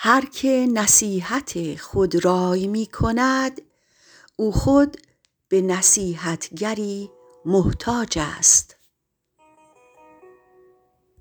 هر که نصیحت خود رای می کند او خود به نصیحتگری محتاج است.